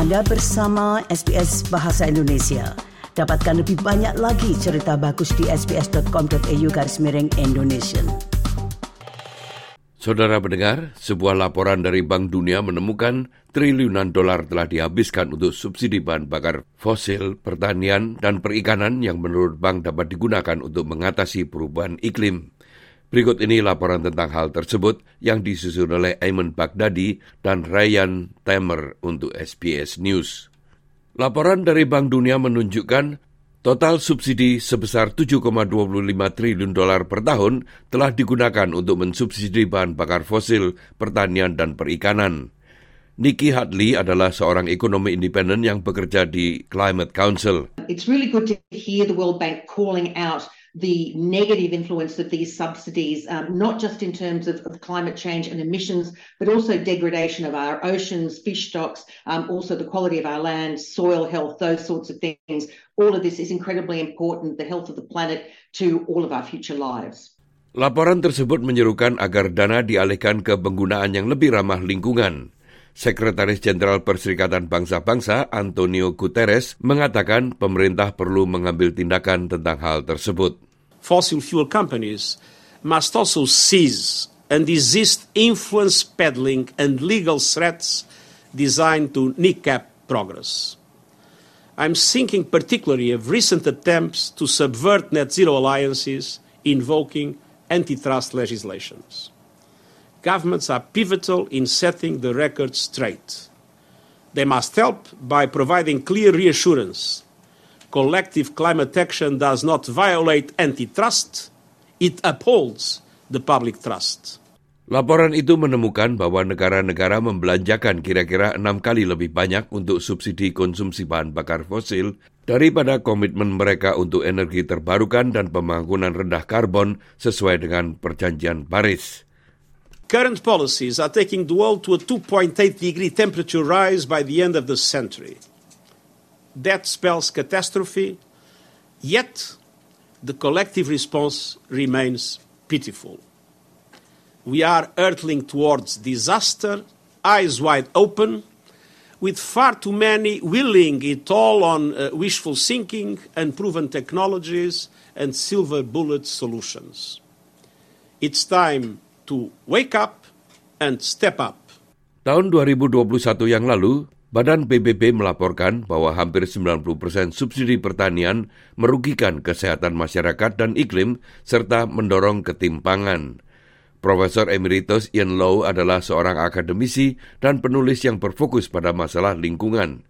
Anda bersama SBS Bahasa Indonesia. Dapatkan lebih banyak lagi cerita bagus di sbs.com.au garis miring Indonesia. Saudara mendengar, sebuah laporan dari Bank Dunia menemukan triliunan dolar telah dihabiskan untuk subsidi bahan bakar fosil, pertanian, dan perikanan yang menurut bank dapat digunakan untuk mengatasi perubahan iklim. Berikut ini laporan tentang hal tersebut yang disusun oleh Ayman Baghdadi dan Ryan Tamer untuk SBS News. Laporan dari Bank Dunia menunjukkan Total subsidi sebesar 7,25 triliun dolar per tahun telah digunakan untuk mensubsidi bahan bakar fosil, pertanian, dan perikanan. Nikki Hadley adalah seorang ekonomi independen yang bekerja di Climate Council. It's really good to hear the World Bank calling out the negative influence of these subsidies, um, not just in terms of, of, climate change and emissions, but also degradation of our oceans, fish stocks, um, also the quality of our land, soil health, those sorts of things. All of this is incredibly important, the health of the planet, to all of our future lives. Laporan tersebut menyerukan agar dana dialihkan ke penggunaan yang lebih ramah lingkungan. Sekretaris Jenderal Perserikatan Bangsa-Bangsa Antonio Guterres mengatakan pemerintah perlu mengambil tindakan tentang hal tersebut. Fossil fuel companies must also seize and desist influence peddling and legal threats designed to kneecap progress. I'm thinking particularly of recent attempts to subvert net zero alliances invoking antitrust legislations. Governments are pivotal in setting the record straight. They must help by providing clear reassurance. Collective climate action does not violate antitrust, it upholds the public trust. Laporan itu menemukan bahwa negara-negara membelanjakan kira-kira enam kali lebih banyak untuk subsidi konsumsi bahan bakar fosil daripada komitmen mereka untuk energi terbarukan dan pembangunan rendah karbon sesuai dengan perjanjian Paris. Current policies are taking the world to a 2.8 degree temperature rise by the end of the century. That spells catastrophe, yet the collective response remains pitiful. We are hurtling towards disaster, eyes wide open, with far too many willing it all on uh, wishful thinking, unproven technologies, and silver bullet solutions. It's time to wake up and step up. Tahun 2021 yang lalu, Badan PBB melaporkan bahwa hampir 90 persen subsidi pertanian merugikan kesehatan masyarakat dan iklim serta mendorong ketimpangan. Profesor Emeritus Ian Lowe adalah seorang akademisi dan penulis yang berfokus pada masalah lingkungan.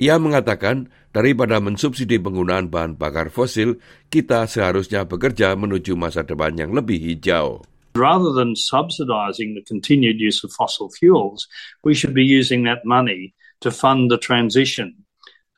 Ia mengatakan, daripada mensubsidi penggunaan bahan bakar fosil, kita seharusnya bekerja menuju masa depan yang lebih hijau. Rather than subsidising the continued use of fossil fuels, we should be using that money to fund the transition,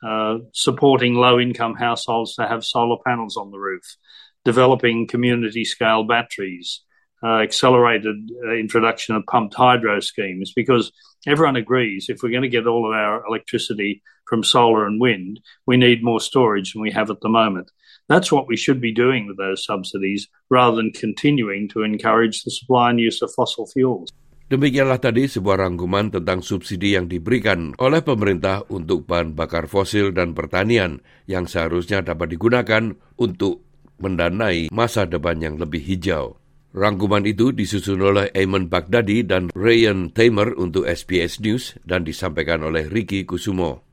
uh, supporting low income households to have solar panels on the roof, developing community scale batteries, uh, accelerated uh, introduction of pumped hydro schemes, because everyone agrees if we're going to get all of our electricity from solar and wind, we need more storage than we have at the moment. That's what we should be doing with those subsidies rather than continuing to encourage the supply and use of fossil fuels. Demikianlah tadi sebuah rangkuman tentang subsidi yang diberikan oleh pemerintah untuk bahan bakar fosil dan pertanian yang seharusnya dapat digunakan untuk mendanai masa depan yang lebih hijau. Rangkuman itu disusun oleh Eamon Baghdadi dan Ryan Tamer untuk SBS News dan disampaikan oleh Ricky Kusumo.